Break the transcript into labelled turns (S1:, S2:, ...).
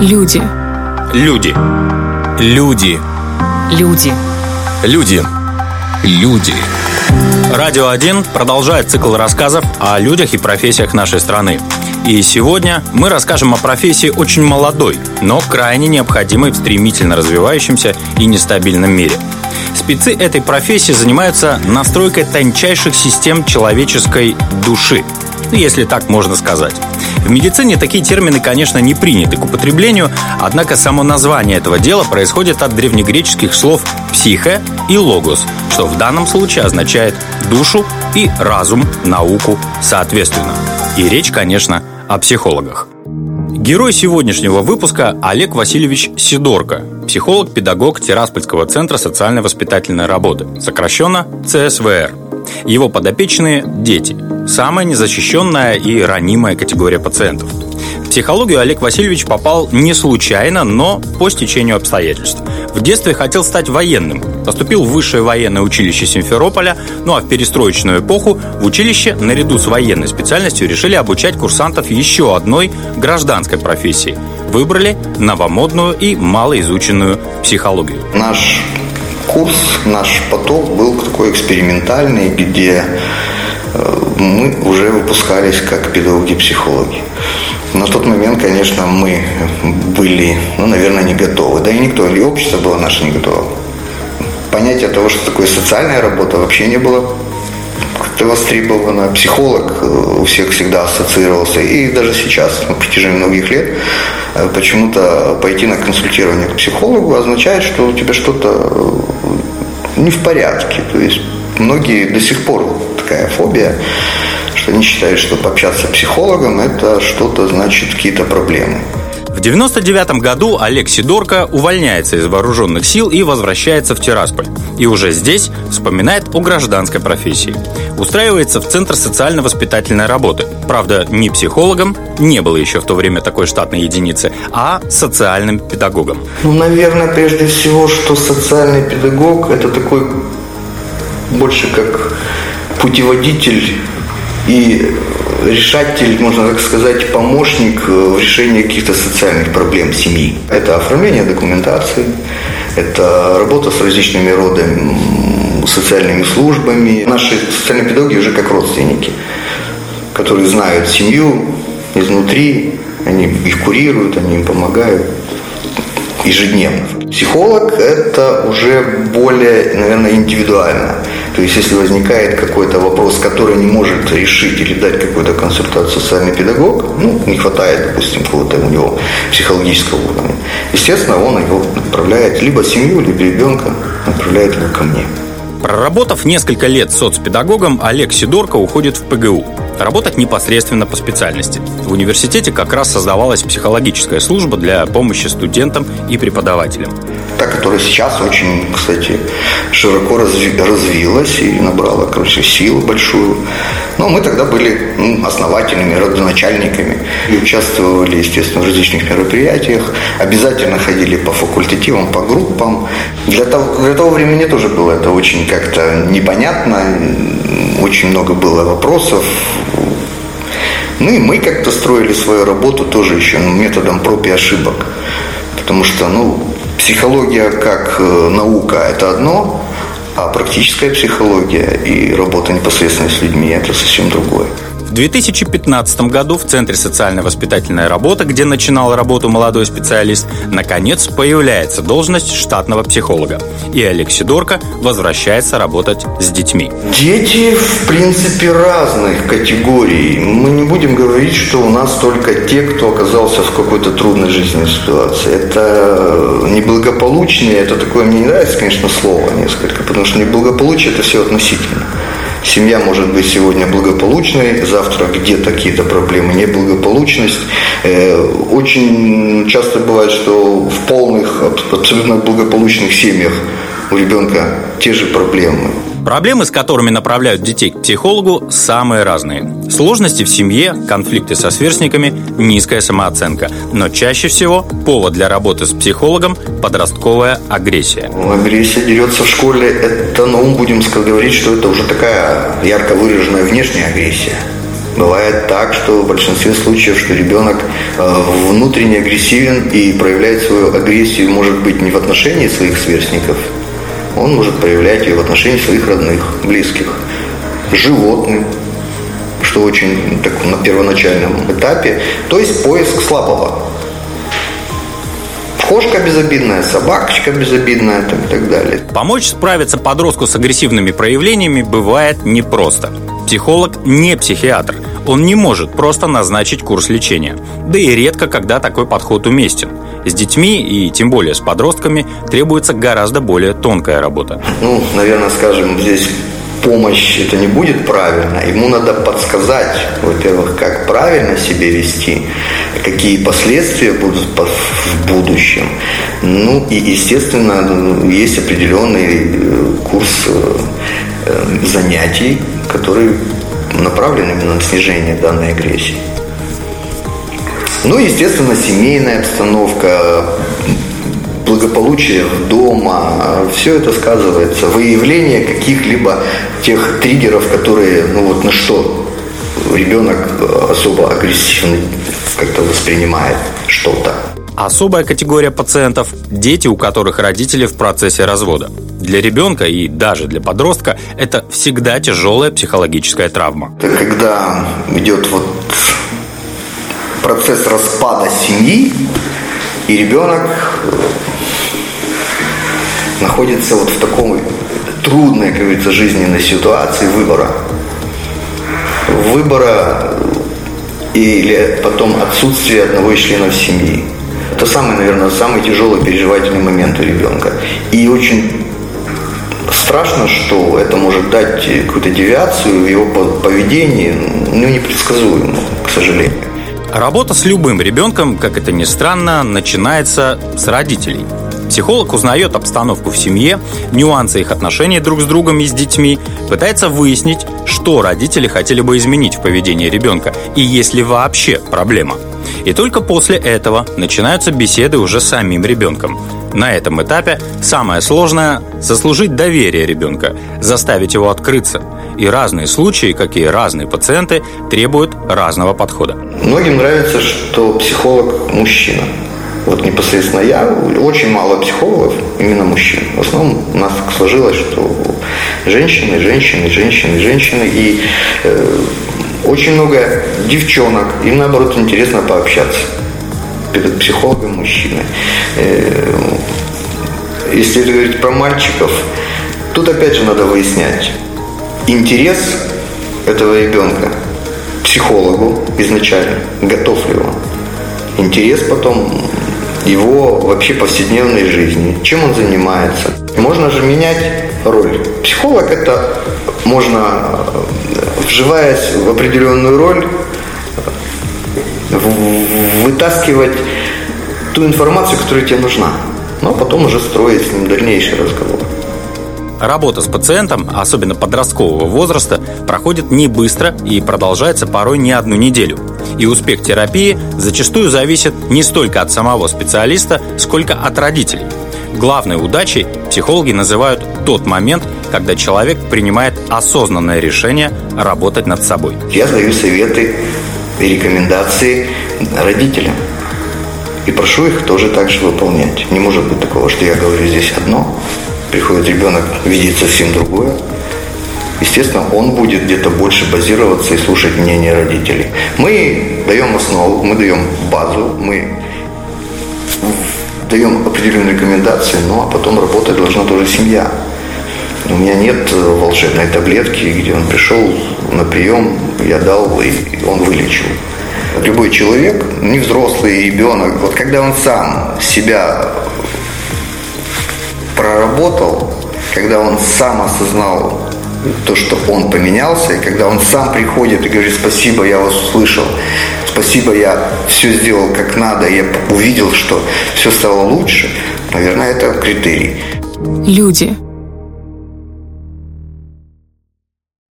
S1: Люди.
S2: Люди. Люди.
S1: Люди.
S2: Люди. Люди. Радио 1 продолжает цикл рассказов о людях и профессиях нашей страны. И сегодня мы расскажем о профессии очень молодой, но крайне необходимой в стремительно развивающемся и нестабильном мире. Спецы этой профессии занимаются настройкой тончайших систем человеческой души, если так можно сказать. В медицине такие термины, конечно, не приняты к употреблению, однако само название этого дела происходит от древнегреческих слов «психе» и «логос», что в данном случае означает душу и разум, науку соответственно. И речь, конечно, о психологах. Герой сегодняшнего выпуска Олег Васильевич Сидорко, психолог-педагог Тираспольского центра социально-воспитательной работы, сокращенно ЦСВР. Его подопечные – дети, самая незащищенная и ранимая категория пациентов – психологию Олег Васильевич попал не случайно, но по стечению обстоятельств. В детстве хотел стать военным. Поступил в высшее военное училище Симферополя, ну а в перестроечную эпоху в училище наряду с военной специальностью решили обучать курсантов еще одной гражданской профессии. Выбрали новомодную и малоизученную психологию.
S3: Наш курс, наш поток был такой экспериментальный, где э, мы уже выпускались как педагоги-психологи. На тот момент, конечно, мы были, ну, наверное, не готовы. Да и никто, и общество было наше не готово. Понятие того, что такое социальная работа, вообще не было как-то востребовано. Психолог э, у всех всегда ассоциировался. И даже сейчас, на протяжении многих лет, э, почему-то пойти на консультирование к психологу означает, что у тебя что-то не в порядке. То есть многие до сих пор такая фобия что они считают, что пообщаться с психологом – это что-то значит какие-то проблемы.
S2: В 99 году Олег Сидорко увольняется из вооруженных сил и возвращается в Тирасполь. И уже здесь вспоминает о гражданской профессии. Устраивается в Центр социально-воспитательной работы. Правда, не психологом, не было еще в то время такой штатной единицы, а социальным педагогом.
S3: Ну, наверное, прежде всего, что социальный педагог – это такой больше как путеводитель и решатель, можно так сказать, помощник в решении каких-то социальных проблем семьи. Это оформление документации, это работа с различными родами, социальными службами. Наши социальные педагоги уже как родственники, которые знают семью изнутри, они их курируют, они им помогают ежедневно. Психолог – это уже более, наверное, индивидуально. То есть, если возникает какой-то вопрос, который не может решить или дать какую-то консультацию социальный педагог, ну, не хватает, допустим, какого-то у него психологического уровня, естественно, он его отправляет либо семью, либо ребенка, отправляет его ко мне.
S2: Проработав несколько лет соцпедагогом, Олег Сидорко уходит в ПГУ работать непосредственно по специальности. В университете как раз создавалась психологическая служба для помощи студентам и преподавателям.
S3: Та, которая сейчас очень, кстати, широко развилась и набрала, короче, силу большую. Но мы тогда были ну, основателями, родоначальниками и участвовали, естественно, в различных мероприятиях. Обязательно ходили по факультативам, по группам. Для того, для того времени тоже было это очень как-то непонятно. Очень много было вопросов, ну и мы как-то строили свою работу тоже еще методом проб и ошибок. Потому что, ну, психология как э, наука – это одно, а практическая психология и работа непосредственно с людьми – это совсем другое.
S2: В 2015 году в Центре социально-воспитательной работы, где начинал работу молодой специалист, наконец появляется должность штатного психолога. И Олег Сидорко возвращается работать с детьми.
S3: Дети, в принципе, разных категорий. Мы не будем говорить, что у нас только те, кто оказался в какой-то трудной жизненной ситуации. Это неблагополучные, это такое, мне не нравится, конечно, слово несколько, потому что неблагополучие – это все относительно. Семья может быть сегодня благополучной, завтра где-то какие-то проблемы, неблагополучность. Э, очень часто бывает, что в полных, абсолютно благополучных семьях у ребенка те же проблемы.
S2: Проблемы, с которыми направляют детей к психологу, самые разные. Сложности в семье, конфликты со сверстниками, низкая самооценка. Но чаще всего повод для работы с психологом – подростковая агрессия.
S3: Агрессия дерется в школе – это, ну, будем говорить, что это уже такая ярко выраженная внешняя агрессия. Бывает так, что в большинстве случаев, что ребенок э, внутренне агрессивен и проявляет свою агрессию, может быть, не в отношении своих сверстников, он может проявлять ее в отношении своих родных, близких, животных, что очень так, на первоначальном этапе, то есть поиск слабого. Кошка безобидная, собакочка безобидная там, и так далее.
S2: Помочь справиться подростку с агрессивными проявлениями бывает непросто. Психолог не психиатр. Он не может просто назначить курс лечения. Да и редко, когда такой подход уместен. С детьми и тем более с подростками требуется гораздо более тонкая работа.
S3: Ну, наверное, скажем, здесь помощь это не будет правильно. Ему надо подсказать, во-первых, как правильно себя вести, какие последствия будут в будущем. Ну и, естественно, есть определенный э, курс э, э, занятий, который направлен именно на снижение данной агрессии. Ну, естественно, семейная обстановка, благополучие дома, все это сказывается. Выявление каких-либо тех триггеров, которые, ну вот на что ребенок особо агрессивный как-то воспринимает что-то.
S2: Особая категория пациентов – дети, у которых родители в процессе развода. Для ребенка и даже для подростка это всегда тяжелая психологическая травма.
S3: Когда идет вот процесс распада семьи, и ребенок находится вот в такой трудной, как говорится, жизненной ситуации выбора. Выбора или потом отсутствие одного из членов семьи. Это самый, наверное, самый тяжелый переживательный момент у ребенка. И очень страшно, что это может дать какую-то девиацию в его поведении, ну, непредсказуемо, к сожалению.
S2: Работа с любым ребенком, как это ни странно, начинается с родителей – Психолог узнает обстановку в семье, нюансы их отношений друг с другом и с детьми, пытается выяснить, что родители хотели бы изменить в поведении ребенка и есть ли вообще проблема. И только после этого начинаются беседы уже с самим ребенком. На этом этапе самое сложное – заслужить доверие ребенка, заставить его открыться. И разные случаи, как и разные пациенты, требуют разного подхода.
S3: Многим нравится, что психолог – мужчина. Вот непосредственно я, очень мало психологов, именно мужчин. В основном у нас так сложилось, что женщины, женщины, женщины, женщины. И э, очень много девчонок, им наоборот интересно пообщаться. Перед психологом мужчины. Э, если говорить про мальчиков, тут опять же надо выяснять интерес этого ребенка психологу изначально, готов ли он. Интерес потом его вообще повседневной жизни, чем он занимается. Можно же менять роль. Психолог это можно, вживаясь в определенную роль, вытаскивать ту информацию, которая тебе нужна. Но потом уже строить с ним дальнейший разговор.
S2: Работа с пациентом, особенно подросткового возраста, проходит не быстро и продолжается порой не одну неделю. И успех терапии зачастую зависит не столько от самого специалиста, сколько от родителей. Главной удачей психологи называют тот момент, когда человек принимает осознанное решение работать над собой.
S3: Я даю советы и рекомендации родителям. И прошу их тоже так же выполнять. Не может быть такого, что я говорю здесь одно, приходит ребенок, видит совсем другое. Естественно, он будет где-то больше базироваться и слушать мнение родителей. Мы даем основу, мы даем базу, мы даем определенные рекомендации, ну а потом работать должна тоже семья. У меня нет волшебной таблетки, где он пришел на прием, я дал, и он вылечил. Любой человек, не взрослый ребенок, вот когда он сам себя проработал, когда он сам осознал то, что он поменялся, и когда он сам приходит и говорит, спасибо, я вас услышал, спасибо, я все сделал как надо, я увидел, что все стало лучше, наверное, это критерий.
S1: Люди –